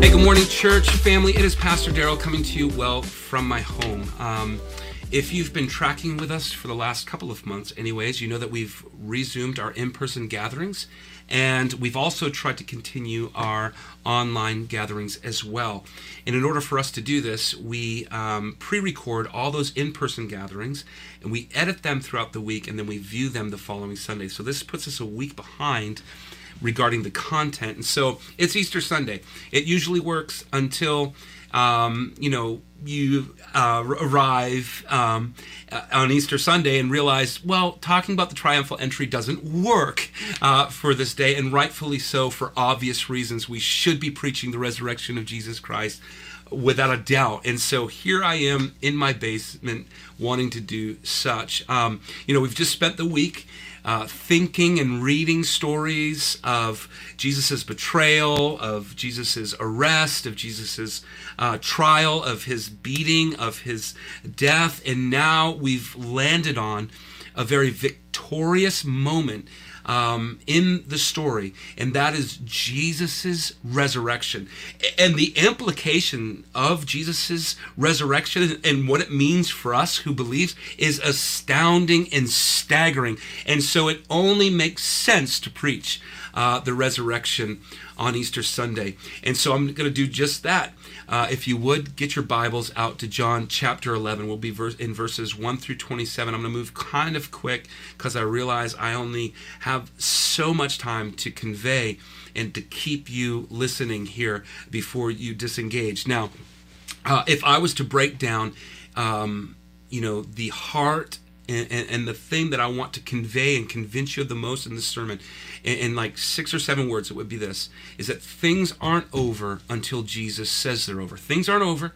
Hey, good morning, church family. It is Pastor Daryl coming to you well from my home. Um, if you've been tracking with us for the last couple of months, anyways, you know that we've resumed our in person gatherings and we've also tried to continue our online gatherings as well. And in order for us to do this, we um, pre record all those in person gatherings and we edit them throughout the week and then we view them the following Sunday. So this puts us a week behind regarding the content. And so it's Easter Sunday. It usually works until um, you know you uh, arrive um, uh, on Easter Sunday and realize, well, talking about the triumphal entry doesn't work uh, for this day, and rightfully so for obvious reasons. We should be preaching the resurrection of Jesus Christ without a doubt. And so here I am in my basement wanting to do such. Um, you know, we've just spent the week uh, thinking and reading stories of Jesus' betrayal, of Jesus' arrest, of Jesus' uh, trial, of his beating, of his death. And now we've landed on a very victorious moment um, in the story, and that is Jesus's resurrection. And the implication of Jesus's resurrection and what it means for us who believe is astounding and staggering. And so it only makes sense to preach uh, the resurrection on Easter Sunday. And so I'm going to do just that. Uh, if you would get your Bibles out to John chapter 11, we'll be verse, in verses 1 through 27. I'm going to move kind of quick because I realize I only have so much time to convey and to keep you listening here before you disengage. Now, uh, if I was to break down, um, you know, the heart and, and, and, the thing that I want to convey and convince you of the most in this sermon, in, in, like six or seven words, it would be this: is that things aren't over until Jesus says they're over. Things aren't over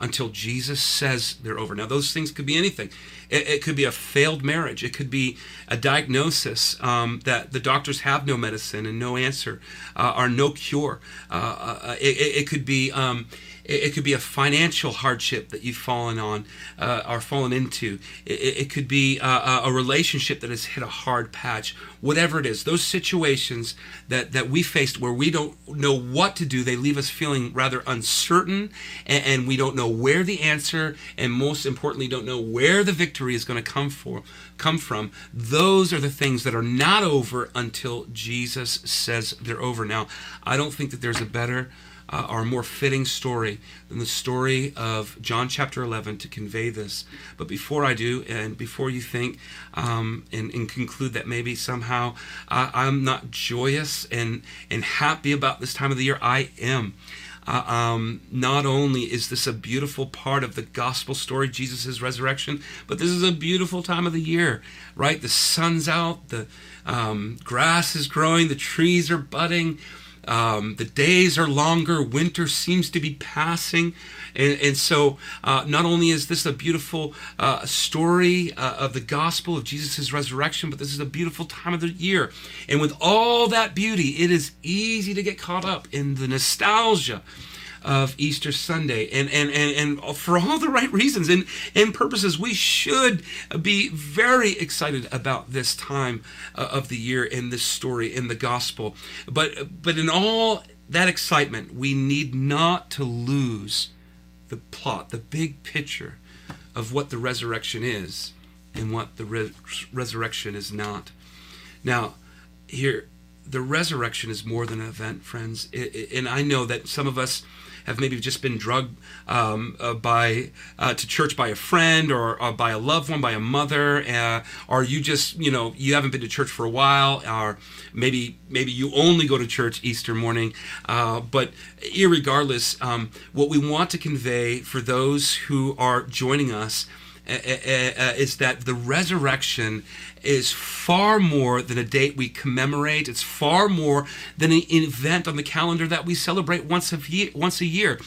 until Jesus says they're over. Now, those things could be anything. It, it could be a failed marriage. It could be a diagnosis um, that the doctors have no medicine and no answer uh, or no cure. Uh, uh, it, it, could be. Um, it, could be a financial hardship that you've fallen on uh, or fallen into. It, it could be a, a, relationship that has hit a hard patch. Whatever it is, those situations that, that we faced where we don't know what to do, they leave us feeling rather uncertain and, and we don't know where the answer and most importantly, don't know where the victory is going to come for come from. Those are the things that are not over until Jesus says they're over. Now, I don't think that there's a better uh, a more fitting story than the story of John chapter 11 to convey this. But before I do, and before you think um, and, and, conclude that maybe somehow uh, I'm not joyous and, and happy about this time of the year, I am. Uh, um, not only is this a beautiful part of the gospel story, Jesus' resurrection, but this is a beautiful time of the year, right? The sun's out, the um, grass is growing, the trees are budding. Um, the days are longer. Winter seems to be passing. And, and so, uh, not only is this a beautiful uh, story uh, of the gospel of Jesus' resurrection, but this is a beautiful time of the year. And with all that beauty, it is easy to get caught up in the nostalgia of Easter Sunday. And, and, and, and for all the right reasons and, and purposes, we should be very excited about this time uh, of the year in this story in the gospel. But, but in all that excitement, we need not to lose the plot, the big picture of what the resurrection is and what the re- resurrection is not. Now, here, the resurrection is more than an event, friends. It, it, and I know that some of us have maybe just been drugged um, uh, by uh, to church by a friend or, by a loved one, by a mother, uh, or you just you know you haven't been to church for a while, or maybe maybe you only go to church Easter morning. Uh, but irregardless, um, what we want to convey for those who are joining us Eh, eh, eh, is that the resurrection is far more than a date we commemorate. It's far more than an event on the calendar that we celebrate once a year. Once a year.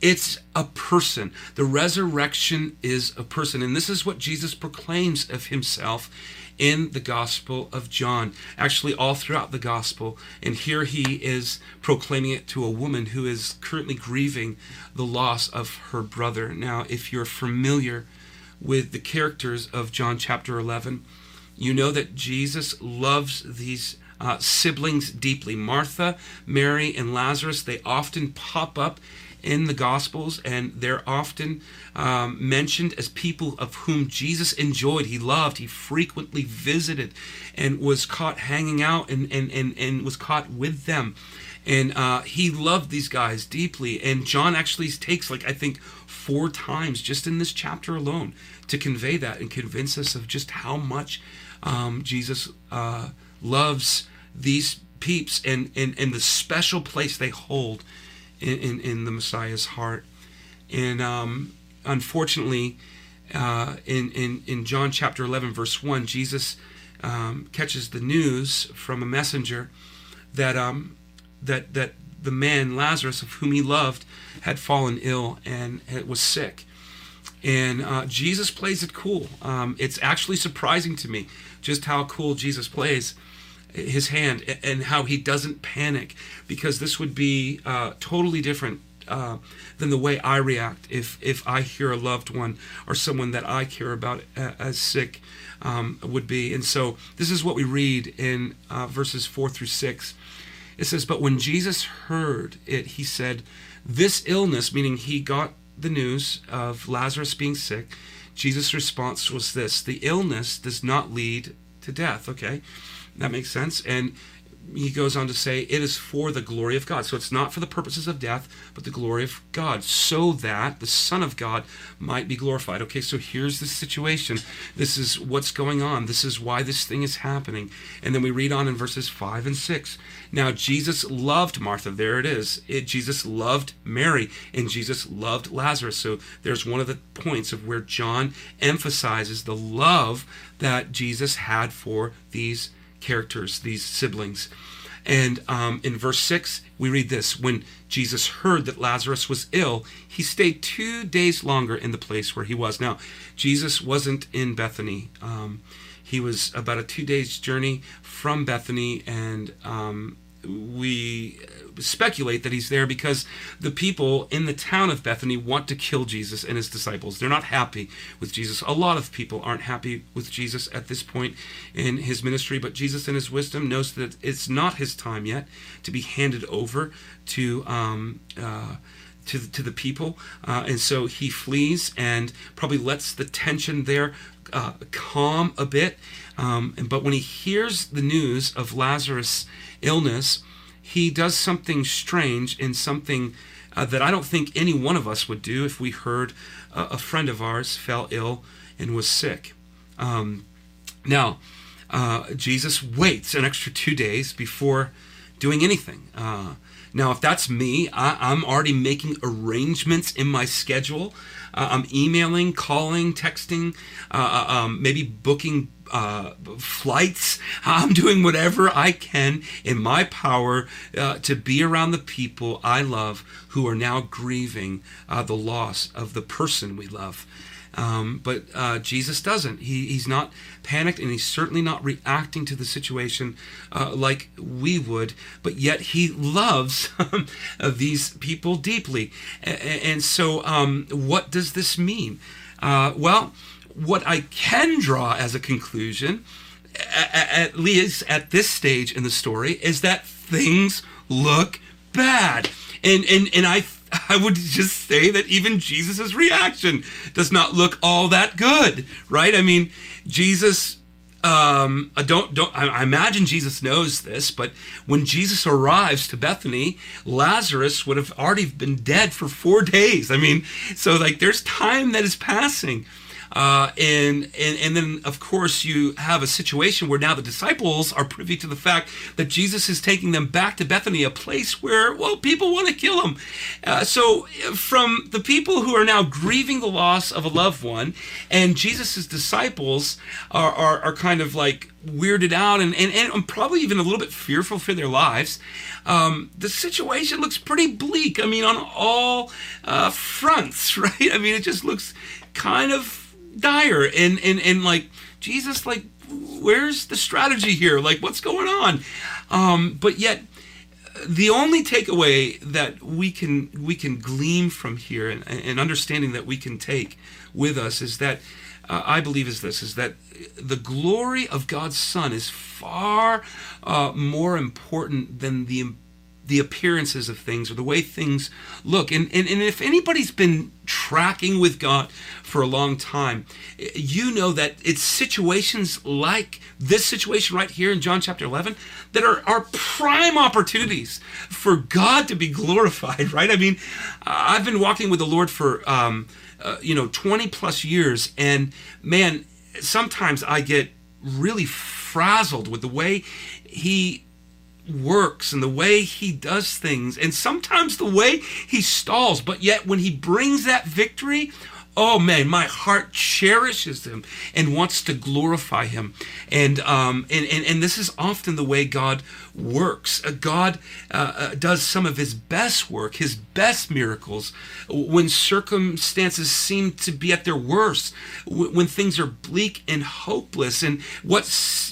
It's a person. The resurrection is a person. And this is what Jesus proclaims of himself in the Gospel of John, actually, all throughout the Gospel. And here he is proclaiming it to a woman who is currently grieving the loss of her brother. Now, if you're familiar with the characters of John chapter 11, you know that Jesus loves these uh, siblings deeply. Martha, Mary, and Lazarus, they often pop up in the Gospels, and they're often um, mentioned as people of whom Jesus enjoyed, he loved, he frequently visited, and was caught hanging out and, and, and, and was caught with them. And uh, he loved these guys deeply. And John actually takes, like, I think, four times just in this chapter alone to convey that and convince us of just how much um, Jesus uh, loves these peeps and, and, and the special place they hold in, in, in the Messiah's heart. And um, unfortunately, uh, in, in, in John chapter 11, verse 1, Jesus um, catches the news from a messenger that, um, that, that the man, Lazarus, of whom he loved, had fallen ill and was sick. And uh, Jesus plays it cool. Um, it's actually surprising to me just how cool Jesus plays his hand and how he doesn't panic because this would be uh, totally different uh, than the way I react if if I hear a loved one or someone that I care about as sick um, would be. And so this is what we read in uh, verses four through six. It says, "But when Jesus heard it, he said, this illness, meaning he got the news of Lazarus being sick." Jesus' response was this: "The illness does not lead to death." Okay that makes sense. And he goes on to say, it is for the glory of God. So it's not for the purposes of death, but the glory of God, so that the Son of God might be glorified. Okay, so here's the situation. This is what's going on. This is why this thing is happening. And then we read on in verses 5 and 6. Now, Jesus loved Martha. There it is. It, Jesus loved Mary, and Jesus loved Lazarus. So there's one of the points of where John emphasizes the love that Jesus had for these characters, these siblings. And um, in verse 6, we read this When Jesus heard that Lazarus was ill, he stayed two days longer in the place where he was. Now, Jesus wasn't in Bethany. Um, he was about a two days journey from Bethany, and um, we speculate that he's there because the people in the town of Bethany want to kill Jesus and his disciples. They're not happy with Jesus. A lot of people aren't happy with Jesus at this point in his ministry, but Jesus, in his wisdom, knows that it's not his time yet to be handed over to. Um, uh, to, to the people, uh, and so he flees and probably lets the tension there uh, calm a bit. Um, but when he hears the news of Lazarus' illness, he does something strange and something uh, that I don't think any one of us would do if we heard uh, a friend of ours fell ill and was sick. Um, now, uh, Jesus waits an extra two days before doing anything. Uh, now, if that's me, I, am already making arrangements in my schedule. Uh, I'm emailing, calling, texting, uh, um, maybe booking uh, flights. I'm doing whatever I can in my power uh, to be around the people I love who are now grieving uh, the loss of the person we love. Um, but uh, Jesus doesn't. He, he's not panicked and he's certainly not reacting to the situation uh, like we would, but yet he loves these people deeply. And, and so, um, what does this mean? Uh, well, what I can draw as a conclusion, at least at this stage in the story, is that things look bad. And and and I I would just say that even Jesus' reaction does not look all that good, right? I mean, Jesus um, I don't don't I imagine Jesus knows this, but when Jesus arrives to Bethany, Lazarus would have already been dead for 4 days. I mean, so like there's time that is passing. Uh, and, and and then of course you have a situation where now the disciples are privy to the fact that Jesus is taking them back to Bethany, a place where well people want to kill him. Uh, so from the people who are now grieving the loss of a loved one, and Jesus's disciples are, are are kind of like weirded out and, and, and probably even a little bit fearful for their lives. Um, the situation looks pretty bleak. I mean, on all uh, fronts, right? I mean, it just looks kind of dire and and and like Jesus like where's the strategy here? Like what's going on? Um but yet the only takeaway that we can we can glean from here and, and understanding that we can take with us is that uh, I believe is this: is that the glory of God's Son is far uh, more important than the the appearances of things or the way things look. And, and, and if anybody's been tracking with God for a long time, you know that it's situations like this situation right here in John chapter 11 that are, are prime opportunities for God to be glorified, right? I mean, I've been walking with the Lord for, um, uh, you know, 20 plus years, and man, sometimes I get really frazzled with the way He works and the way he does things. And sometimes the way he stalls but yet when he brings that victory oh man my heart cherishes him and wants to glorify him. And um and and, and this is often the way god works. Uh, god uh, uh, does some of his best work his best miracles when circumstances seem to be at their worst when things are bleak and hopeless and what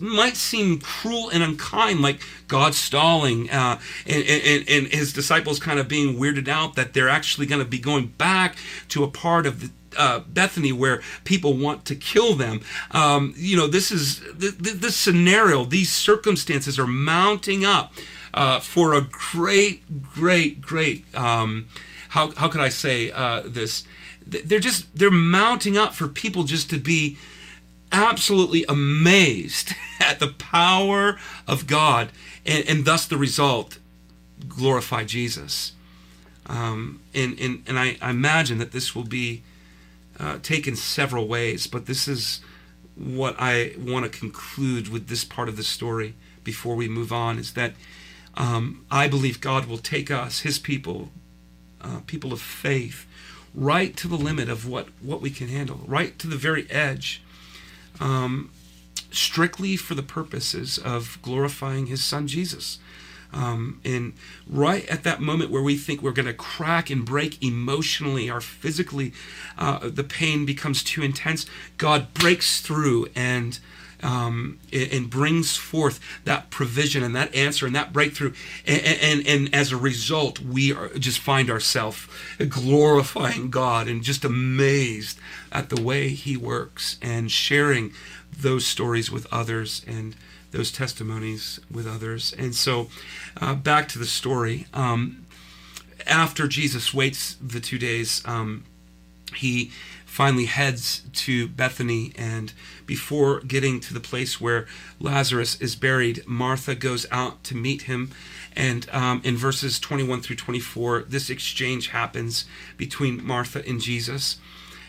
might seem cruel and unkind like god stalling uh, and, and, and his disciples kind of being weirded out that they're actually going to be going back to a part of the uh, Bethany where people want to kill them. Um, you know, this is th- th- this scenario, these circumstances are mounting up uh, for a great, great, great. Um, how how could I say uh, this? They're just they're mounting up for people just to be absolutely amazed at the power of God, and, and thus the result glorify Jesus. Um, and and, and I, I imagine that this will be uh, taken several ways, but this is what I want to conclude with this part of the story before we move on is that um, I believe God will take us, His people, uh, people of faith, right to the limit of what, what we can handle, right to the very edge, um, strictly for the purposes of glorifying His Son Jesus. Um, and right at that moment where we think we're going to crack and break emotionally or physically, uh, the pain becomes too intense, God breaks through and um, and brings forth that provision and that answer and that breakthrough. And, and, and as a result, we just find ourselves glorifying God and just amazed at the way He works and sharing those stories with others and those testimonies with others. And so, uh, back to the story. Um, after Jesus waits the two days, um, he finally heads to Bethany. And before getting to the place where Lazarus is buried, Martha goes out to meet him. And um, in verses 21 through 24, this exchange happens between Martha and Jesus.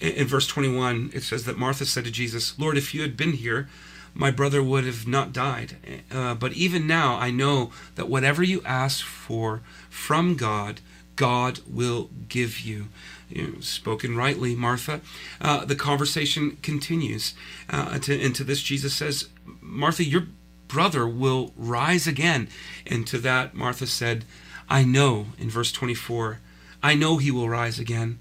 In, verse 21, it says that Martha said to Jesus, Lord, if you had been here, my brother would have not died. Uh, but even now, I know that whatever you ask for from God, God will give you. You know, spoken rightly, Martha. Uh, the conversation continues. Uh, to, and to this, Jesus says, Martha, your brother will rise again. And to that, Martha said, I know, in verse 24, I know he will rise again.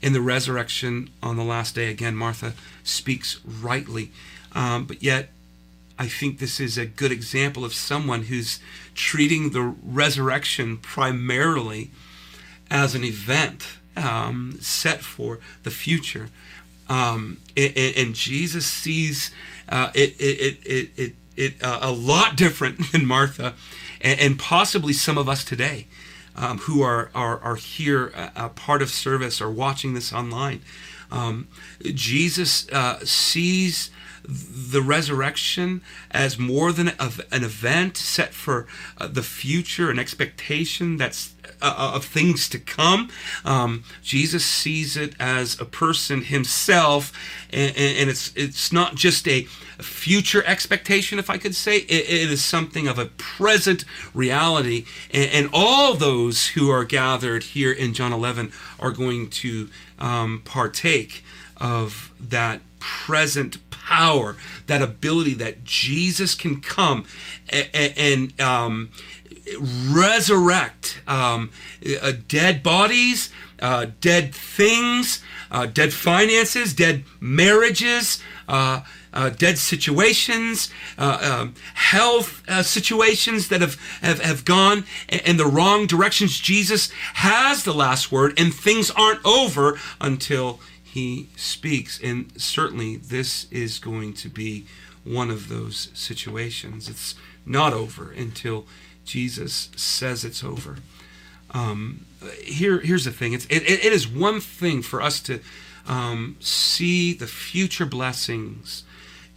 In the resurrection on the last day, again, Martha speaks rightly. Um, but yet, I think this is a good example of someone who's treating the resurrection primarily as an event um, set for the future. Um, and, and, Jesus sees uh, it, it, it, it, it uh, a lot different than Martha and, and possibly some of us today. Um, who are, are, are here, a, part of service, or watching this online. Um, Jesus uh, sees the resurrection as more than a, an event set for uh, the future, an expectation that's uh, uh, of things to come. Um, Jesus sees it as a person himself, and, and, it's it's not just a future expectation, if I could say. it, it is something of a present reality, and, and, all those who are gathered here in John 11 are going to um, partake of that present power, that ability that Jesus can come and, and um, resurrect um, uh, dead bodies, uh, dead things, uh, dead finances, dead marriages. Uh, uh, dead situations, uh, um, health situations that have, have, have gone in the wrong directions. Jesus has the last word, and things aren't over until he speaks. And certainly this is going to be one of those situations. It's not over until Jesus says it's over. Um, here, here's the thing. It's, it, it is one thing for us to um, see the future blessings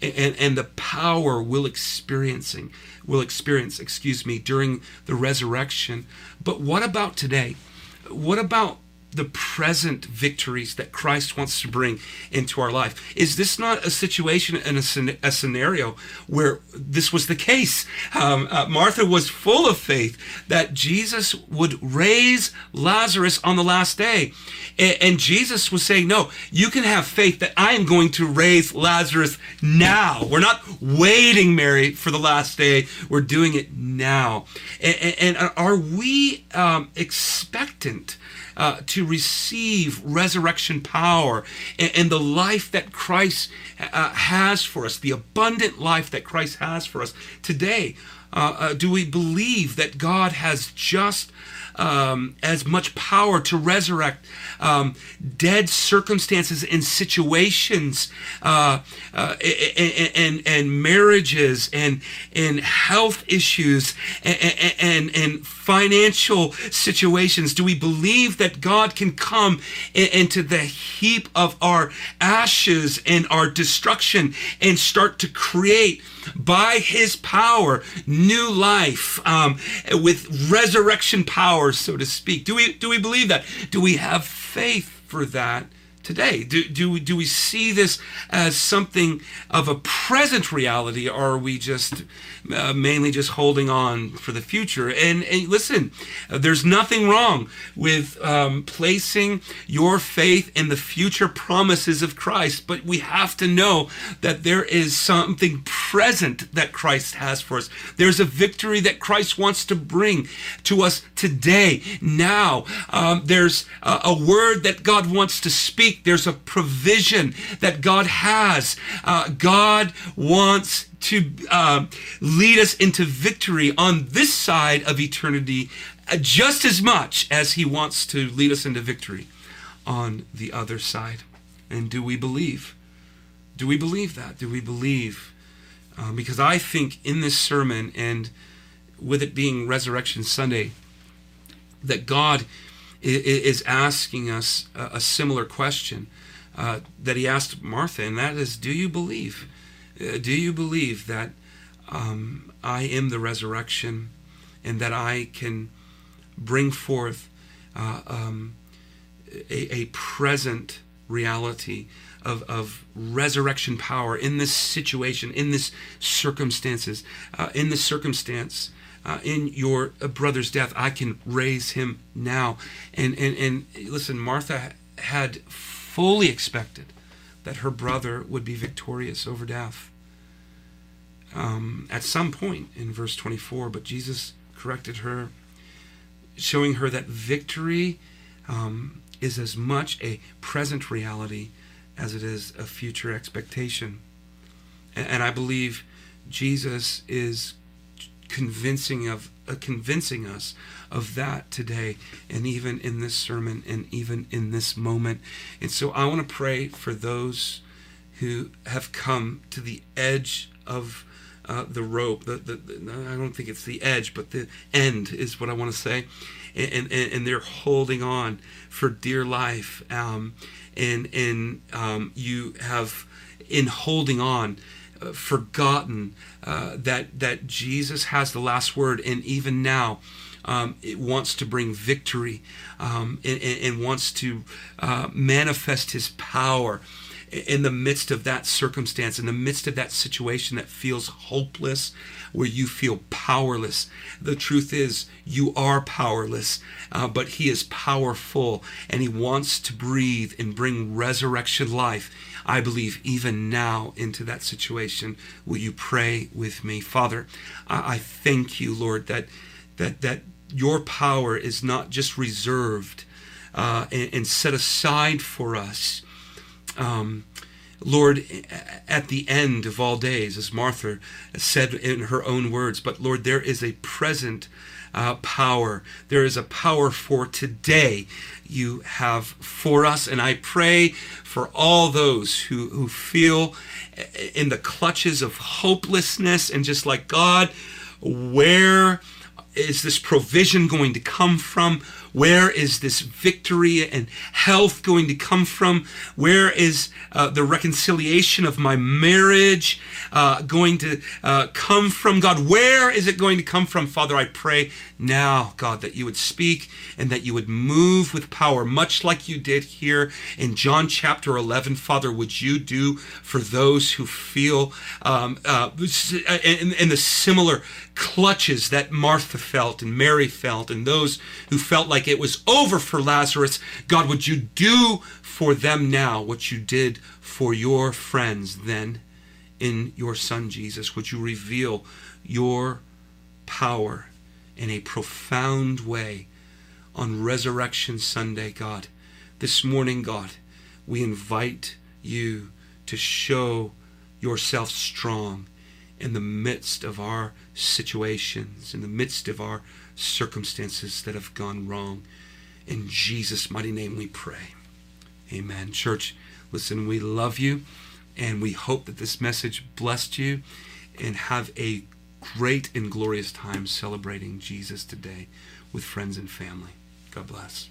and, and the power we'll experiencing will experience, excuse me, during the resurrection. But what about today? What about the present victories that Christ wants to bring into our life. Is this not a situation and a, a scenario where this was the case? Um, uh, Martha was full of faith that Jesus would raise Lazarus on the last day. And, and Jesus was saying, No, you can have faith that I am going to raise Lazarus now. We're not waiting, Mary, for the last day. We're doing it now. And, and are we um, expectant? Uh, to receive resurrection power and, and, the life that Christ uh, has for us, the abundant life that Christ has for us today. Uh, uh do we believe that God has just um, as much power to resurrect um, dead circumstances and situations uh, uh, and, and, and, marriages and, and health issues and, and, and financial situations? Do we believe that God can come into the heap of our ashes and our destruction and start to create? by his power new life um, with resurrection power so to speak do we do we believe that do we have faith for that today? Do, do, do we see this as something of a present reality, or are we just uh, mainly just holding on for the future? And, and listen, uh, there's nothing wrong with um, placing your faith in the future promises of Christ, but we have to know that there is something present that Christ has for us. There's a victory that Christ wants to bring to us today, now. Um, there's a, a word that God wants to speak there's a provision that God has. Uh, God wants to uh, lead us into victory on this side of eternity uh, just as much as He wants to lead us into victory on the other side. And do we believe? Do we believe that? Do we believe? Uh, because I think in this sermon and with it being Resurrection Sunday, that God is asking us a, similar question uh, that he asked Martha, and that is, Do you believe? Uh, do you believe that um, I am the resurrection and that I can bring forth uh, um, a, a, present reality of, of resurrection power in this situation, in this circumstances, uh, in this circumstance uh, in your uh, brother's death. I can raise him now. And, and, and listen, Martha had fully expected that her brother would be victorious over death. Um, at some point in verse 24, but Jesus corrected her, showing her that victory um, is as much a present reality as it is a future expectation. And, and I believe Jesus is convincing of uh, convincing us of that today and even in this sermon and even in this moment. And so i want to pray for those who have come to the edge of uh, the rope the, the, the, i don't think it's the edge but the end is what i want to say. And, and, and they're holding on for dear life um, and and um, you have in holding on forgotten uh, that that Jesus has the last word, and even now. Um, it wants to bring victory um, and, and, wants to uh, manifest his power in the midst of that circumstance, in the midst of that situation that feels hopeless, where you feel powerless. The truth is, you are powerless, uh, but He is powerful and He wants to breathe and bring resurrection life I believe, even now into that situation. Will you pray with me? Father, I, thank you, Lord, that, that, that your power is not just reserved uh, and, and, set aside for us. Um, Lord, at the end of all days, as Martha said in her own words, but Lord, there is a present uh, power. There is a power for today you have for us. And I pray for all those who, who feel in the clutches of hopelessness and just like, God, where is this provision going to come from? Where is this victory and health going to come from? Where is uh, the reconciliation of my marriage uh, going to uh, come from? God, where is it going to come from? Father, I pray now, God, that you would speak and that you would move with power, much like you did here in John chapter 11. Father, would you do for those who feel um, uh, in, in the similar clutches that Martha felt and Mary felt, and those who felt like it was over for Lazarus? God, would you do for them now what you did for your friends then in your Son Jesus? Would you reveal your power? in a profound way on Resurrection Sunday, God. This morning, God, we invite you to show yourself strong in the midst of our situations, in the midst of our circumstances that have gone wrong. In Jesus' mighty name we pray. Amen. Church, listen, we love you and we hope that this message blessed you and have a great and glorious time celebrating Jesus today with friends and family. God bless.